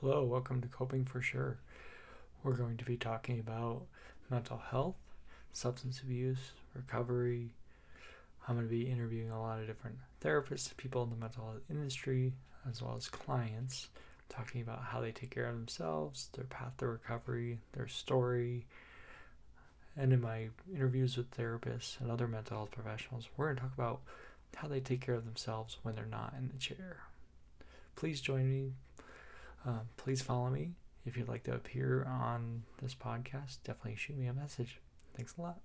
Hello, welcome to Coping for Sure. We're going to be talking about mental health, substance abuse, recovery. I'm going to be interviewing a lot of different therapists, people in the mental health industry, as well as clients, talking about how they take care of themselves, their path to recovery, their story. And in my interviews with therapists and other mental health professionals, we're going to talk about how they take care of themselves when they're not in the chair. Please join me. Um, please follow me. If you'd like to appear on this podcast, definitely shoot me a message. Thanks a lot.